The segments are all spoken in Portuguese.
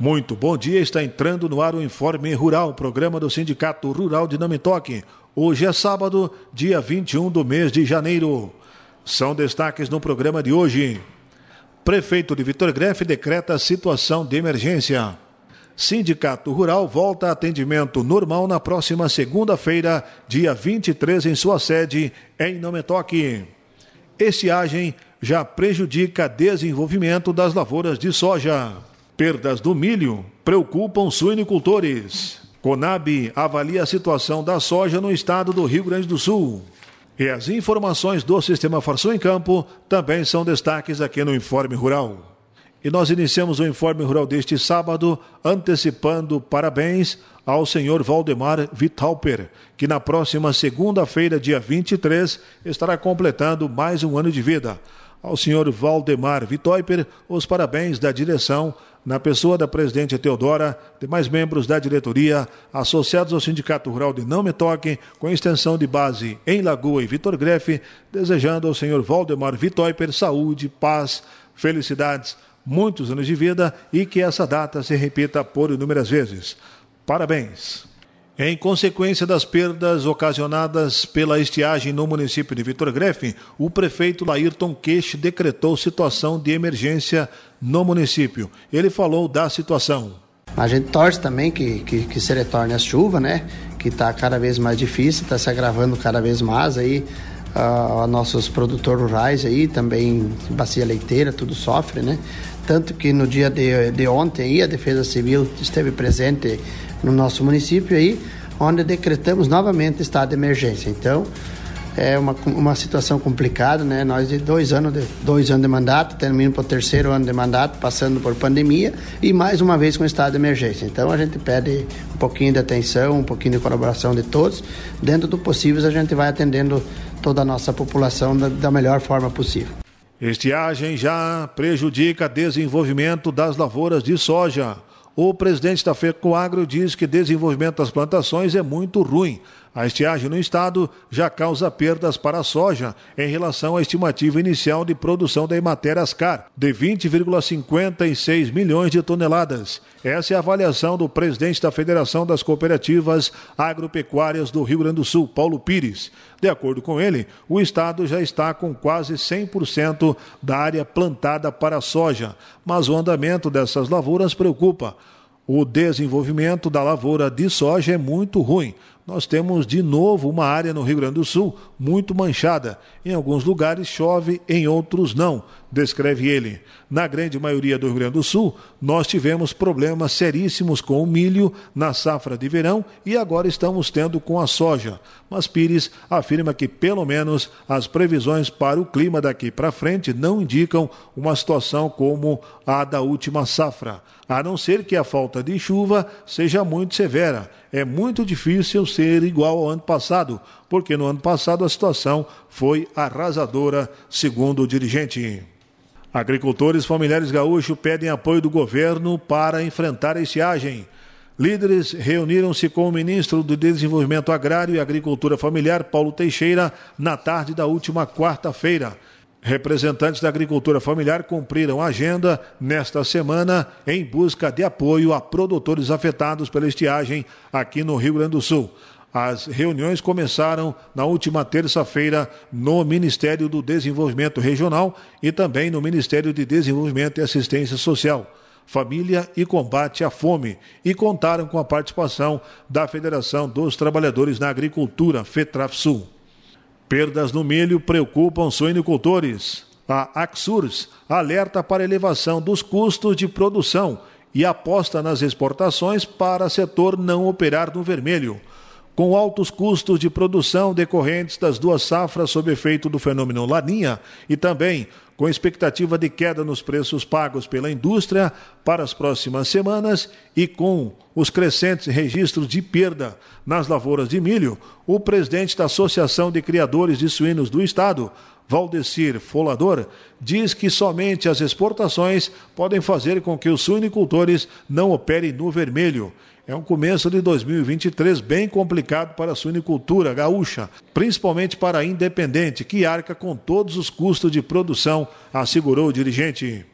Muito bom dia, está entrando no ar o Informe Rural, programa do Sindicato Rural de Namitoque. Hoje é sábado, dia 21 do mês de janeiro. São destaques no programa de hoje. Prefeito de Vitor Grefe decreta situação de emergência. Sindicato Rural volta a atendimento normal na próxima segunda-feira, dia 23, em sua sede, em Nametoque. Estiagem já prejudica desenvolvimento das lavouras de soja. Perdas do milho preocupam suinicultores. Conab avalia a situação da soja no estado do Rio Grande do Sul. E as informações do Sistema Farsul em Campo também são destaques aqui no Informe Rural. E nós iniciamos o Informe Rural deste sábado antecipando parabéns ao senhor Valdemar Vitalper, que na próxima segunda-feira, dia 23, estará completando mais um ano de vida. Ao senhor Valdemar Vitalper, os parabéns da direção na pessoa da presidente Teodora, demais membros da diretoria, associados ao Sindicato Rural de Não Me Toque, com extensão de base em Lagoa e Vitor Grefe, desejando ao senhor Valdemar Vitoiper saúde, paz, felicidades, muitos anos de vida e que essa data se repita por inúmeras vezes. Parabéns! Em consequência das perdas ocasionadas pela estiagem no município de Vitor Grefe, o prefeito Laírton Queixe decretou situação de emergência no município. Ele falou da situação. A gente torce também que, que, que se retorne a chuva, né? Que está cada vez mais difícil, está se agravando cada vez mais aí. Uh, nossos produtores rurais aí, também bacia leiteira, tudo sofre, né? Tanto que no dia de, de ontem aí, a Defesa Civil esteve presente no nosso município aí, onde decretamos novamente estado de emergência. Então, é uma, uma situação complicada, né? Nós de dois anos de, dois anos de mandato, terminando para o terceiro ano de mandato, passando por pandemia e mais uma vez com estado de emergência. Então a gente pede um pouquinho de atenção, um pouquinho de colaboração de todos. Dentro do possível, a gente vai atendendo toda a nossa população da, da melhor forma possível. Estiagem já prejudica desenvolvimento das lavouras de soja. O presidente da FECOAGRO diz que desenvolvimento das plantações é muito ruim. A estiagem no estado já causa perdas para a soja em relação à estimativa inicial de produção da Emater Ascar, de 20,56 milhões de toneladas. Essa é a avaliação do presidente da Federação das Cooperativas Agropecuárias do Rio Grande do Sul, Paulo Pires. De acordo com ele, o estado já está com quase 100% da área plantada para soja, mas o andamento dessas lavouras preocupa. O desenvolvimento da lavoura de soja é muito ruim nós temos de novo uma área no Rio Grande do Sul muito manchada. Em alguns lugares chove, em outros não, descreve ele. Na grande maioria do Rio Grande do Sul, nós tivemos problemas seríssimos com o milho na safra de verão e agora estamos tendo com a soja. Mas Pires afirma que, pelo menos, as previsões para o clima daqui para frente não indicam uma situação como a da última safra, a não ser que a falta de chuva seja muito severa. É muito difícil ser igual ao ano passado, porque no ano passado a situação foi arrasadora, segundo o dirigente. Agricultores familiares gaúchos pedem apoio do governo para enfrentar a estiagem. Líderes reuniram-se com o ministro do Desenvolvimento Agrário e Agricultura Familiar, Paulo Teixeira, na tarde da última quarta-feira. Representantes da agricultura familiar cumpriram a agenda nesta semana em busca de apoio a produtores afetados pela estiagem aqui no Rio Grande do Sul. As reuniões começaram na última terça-feira no Ministério do Desenvolvimento Regional e também no Ministério de Desenvolvimento e Assistência Social. Família e Combate à Fome e contaram com a participação da Federação dos Trabalhadores na Agricultura, FETRAFSUL. Perdas no milho preocupam suinicultores. A Axurs alerta para elevação dos custos de produção e aposta nas exportações para setor não operar no vermelho com altos custos de produção decorrentes das duas safras sob efeito do fenômeno Laninha e também com expectativa de queda nos preços pagos pela indústria para as próximas semanas e com os crescentes registros de perda nas lavouras de milho, o presidente da Associação de Criadores de Suínos do Estado, Valdecir Folador, diz que somente as exportações podem fazer com que os suinicultores não operem no vermelho é um começo de 2023 bem complicado para a suinicultura gaúcha, principalmente para a independente, que arca com todos os custos de produção, assegurou o dirigente.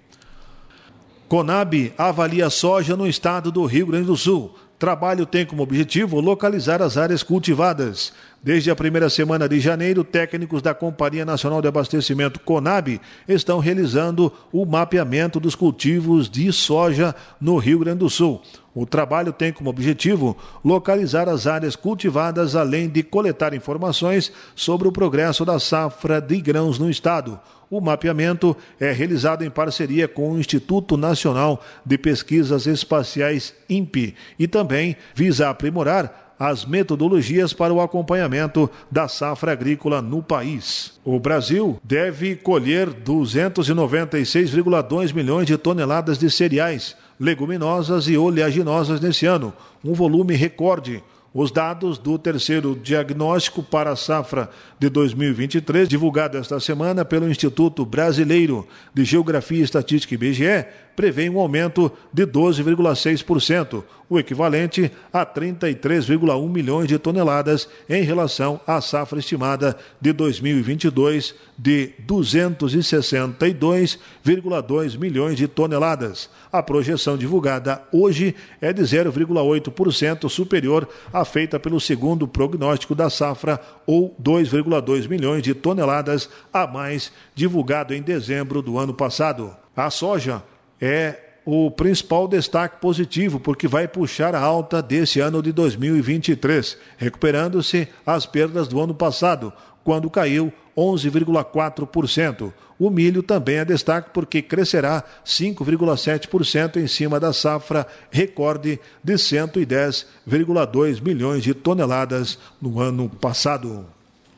Conab avalia soja no estado do Rio Grande do Sul. Trabalho tem como objetivo localizar as áreas cultivadas. Desde a primeira semana de janeiro, técnicos da Companhia Nacional de Abastecimento Conab estão realizando o mapeamento dos cultivos de soja no Rio Grande do Sul. O trabalho tem como objetivo localizar as áreas cultivadas, além de coletar informações sobre o progresso da safra de grãos no estado. O mapeamento é realizado em parceria com o Instituto Nacional de Pesquisas Espaciais, INPE, e também visa aprimorar as metodologias para o acompanhamento da safra agrícola no país. O Brasil deve colher 296,2 milhões de toneladas de cereais, leguminosas e oleaginosas nesse ano, um volume recorde os dados do terceiro diagnóstico para a safra de 2023, divulgado esta semana pelo Instituto Brasileiro de Geografia e Estatística IBGE, prevê um aumento de 12,6%, o equivalente a 33,1 milhões de toneladas em relação à safra estimada de 2022 de 262,2 milhões de toneladas. A projeção divulgada hoje é de 0,8% superior à feita pelo segundo prognóstico da safra, ou 2,2 milhões de toneladas a mais, divulgado em dezembro do ano passado. A soja é o principal destaque positivo, porque vai puxar a alta desse ano de 2023, recuperando-se as perdas do ano passado, quando caiu 11,4%. O milho também é destaque porque crescerá 5,7% em cima da safra recorde de 110,2 milhões de toneladas no ano passado.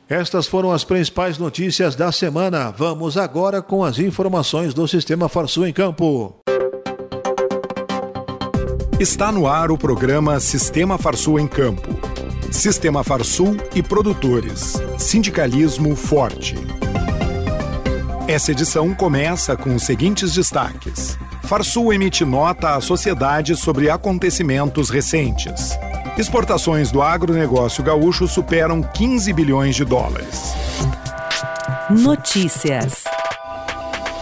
Estas foram as principais notícias da semana. Vamos agora com as informações do Sistema Farsul em Campo. Está no ar o programa Sistema Farsul em Campo. Sistema Farsul e produtores. Sindicalismo forte. Essa edição começa com os seguintes destaques. Farsul emite nota à sociedade sobre acontecimentos recentes. Exportações do agronegócio gaúcho superam 15 bilhões de dólares. Notícias.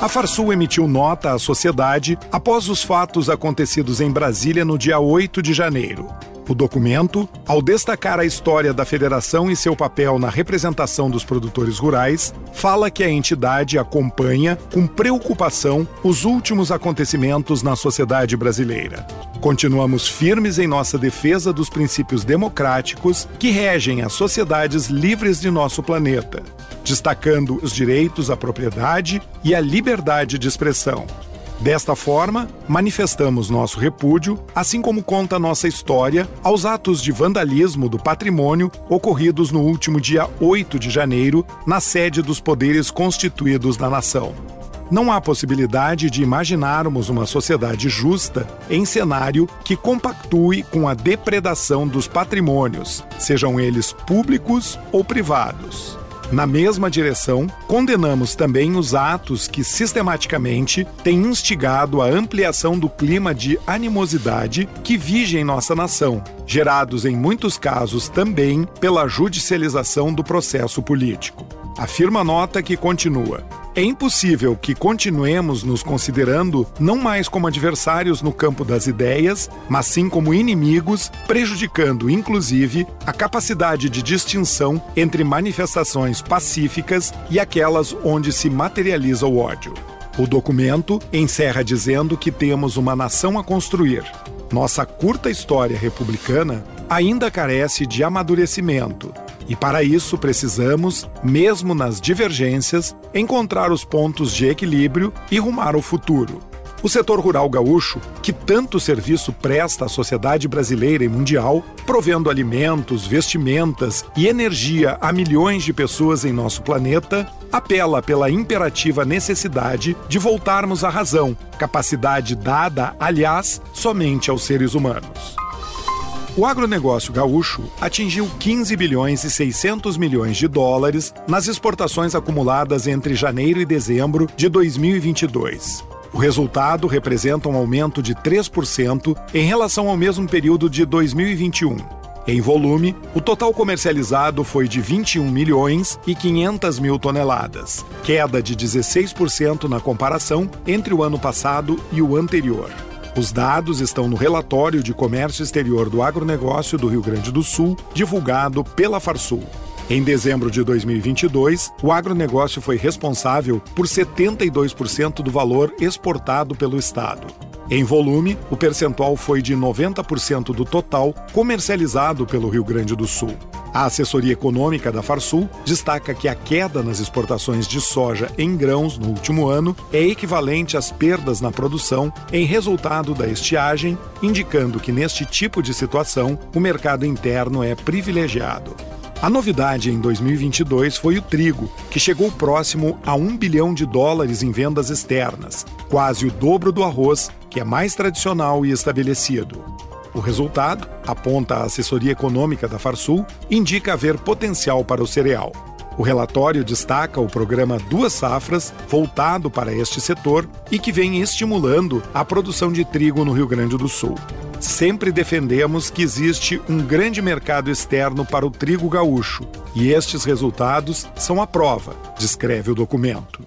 A Farsul emitiu nota à sociedade após os fatos acontecidos em Brasília no dia 8 de janeiro. O documento, ao destacar a história da federação e seu papel na representação dos produtores rurais, fala que a entidade acompanha com preocupação os últimos acontecimentos na sociedade brasileira. Continuamos firmes em nossa defesa dos princípios democráticos que regem as sociedades livres de nosso planeta, destacando os direitos à propriedade e à liberdade de expressão Desta forma, manifestamos nosso repúdio, assim como conta nossa história, aos atos de vandalismo do patrimônio ocorridos no último dia 8 de janeiro, na sede dos poderes constituídos da nação. Não há possibilidade de imaginarmos uma sociedade justa em cenário que compactue com a depredação dos patrimônios, sejam eles públicos ou privados. Na mesma direção, condenamos também os atos que sistematicamente têm instigado a ampliação do clima de animosidade que vige em nossa nação, gerados em muitos casos também pela judicialização do processo político. Afirma a nota que continua. É impossível que continuemos nos considerando não mais como adversários no campo das ideias, mas sim como inimigos, prejudicando inclusive a capacidade de distinção entre manifestações pacíficas e aquelas onde se materializa o ódio. O documento encerra dizendo que temos uma nação a construir. Nossa curta história republicana ainda carece de amadurecimento e para isso precisamos, mesmo nas divergências, encontrar os pontos de equilíbrio e rumar ao futuro. O setor rural gaúcho, que tanto serviço presta à sociedade brasileira e mundial, provendo alimentos, vestimentas e energia a milhões de pessoas em nosso planeta, apela pela imperativa necessidade de voltarmos à razão, capacidade dada, aliás, somente aos seres humanos. O agronegócio gaúcho atingiu 15 bilhões e 600 milhões de dólares nas exportações acumuladas entre janeiro e dezembro de 2022. O resultado representa um aumento de 3% em relação ao mesmo período de 2021. Em volume, o total comercializado foi de 21 milhões e 500 mil toneladas, queda de 16% na comparação entre o ano passado e o anterior. Os dados estão no relatório de comércio exterior do agronegócio do Rio Grande do Sul, divulgado pela Farsul. Em dezembro de 2022, o agronegócio foi responsável por 72% do valor exportado pelo Estado. Em volume, o percentual foi de 90% do total comercializado pelo Rio Grande do Sul. A assessoria econômica da Farsul destaca que a queda nas exportações de soja em grãos no último ano é equivalente às perdas na produção em resultado da estiagem, indicando que neste tipo de situação o mercado interno é privilegiado. A novidade em 2022 foi o trigo, que chegou próximo a 1 bilhão de dólares em vendas externas, quase o dobro do arroz, que é mais tradicional e estabelecido. O resultado, aponta a assessoria econômica da Farsul, indica haver potencial para o cereal. O relatório destaca o programa Duas Safras, voltado para este setor e que vem estimulando a produção de trigo no Rio Grande do Sul. Sempre defendemos que existe um grande mercado externo para o trigo gaúcho e estes resultados são a prova, descreve o documento.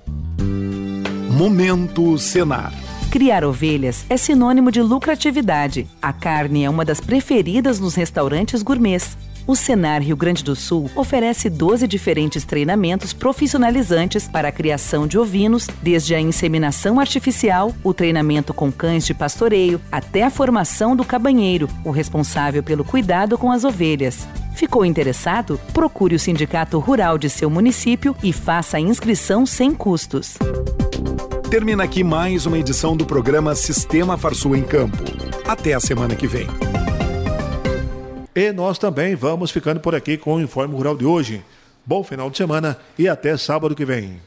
Momento Senar. Criar ovelhas é sinônimo de lucratividade. A carne é uma das preferidas nos restaurantes gourmets. O Senar Rio Grande do Sul oferece 12 diferentes treinamentos profissionalizantes para a criação de ovinos, desde a inseminação artificial, o treinamento com cães de pastoreio, até a formação do cabanheiro, o responsável pelo cuidado com as ovelhas. Ficou interessado? Procure o sindicato rural de seu município e faça a inscrição sem custos. Termina aqui mais uma edição do programa Sistema Farsul em Campo. Até a semana que vem. E nós também vamos ficando por aqui com o Informe Rural de hoje. Bom final de semana e até sábado que vem.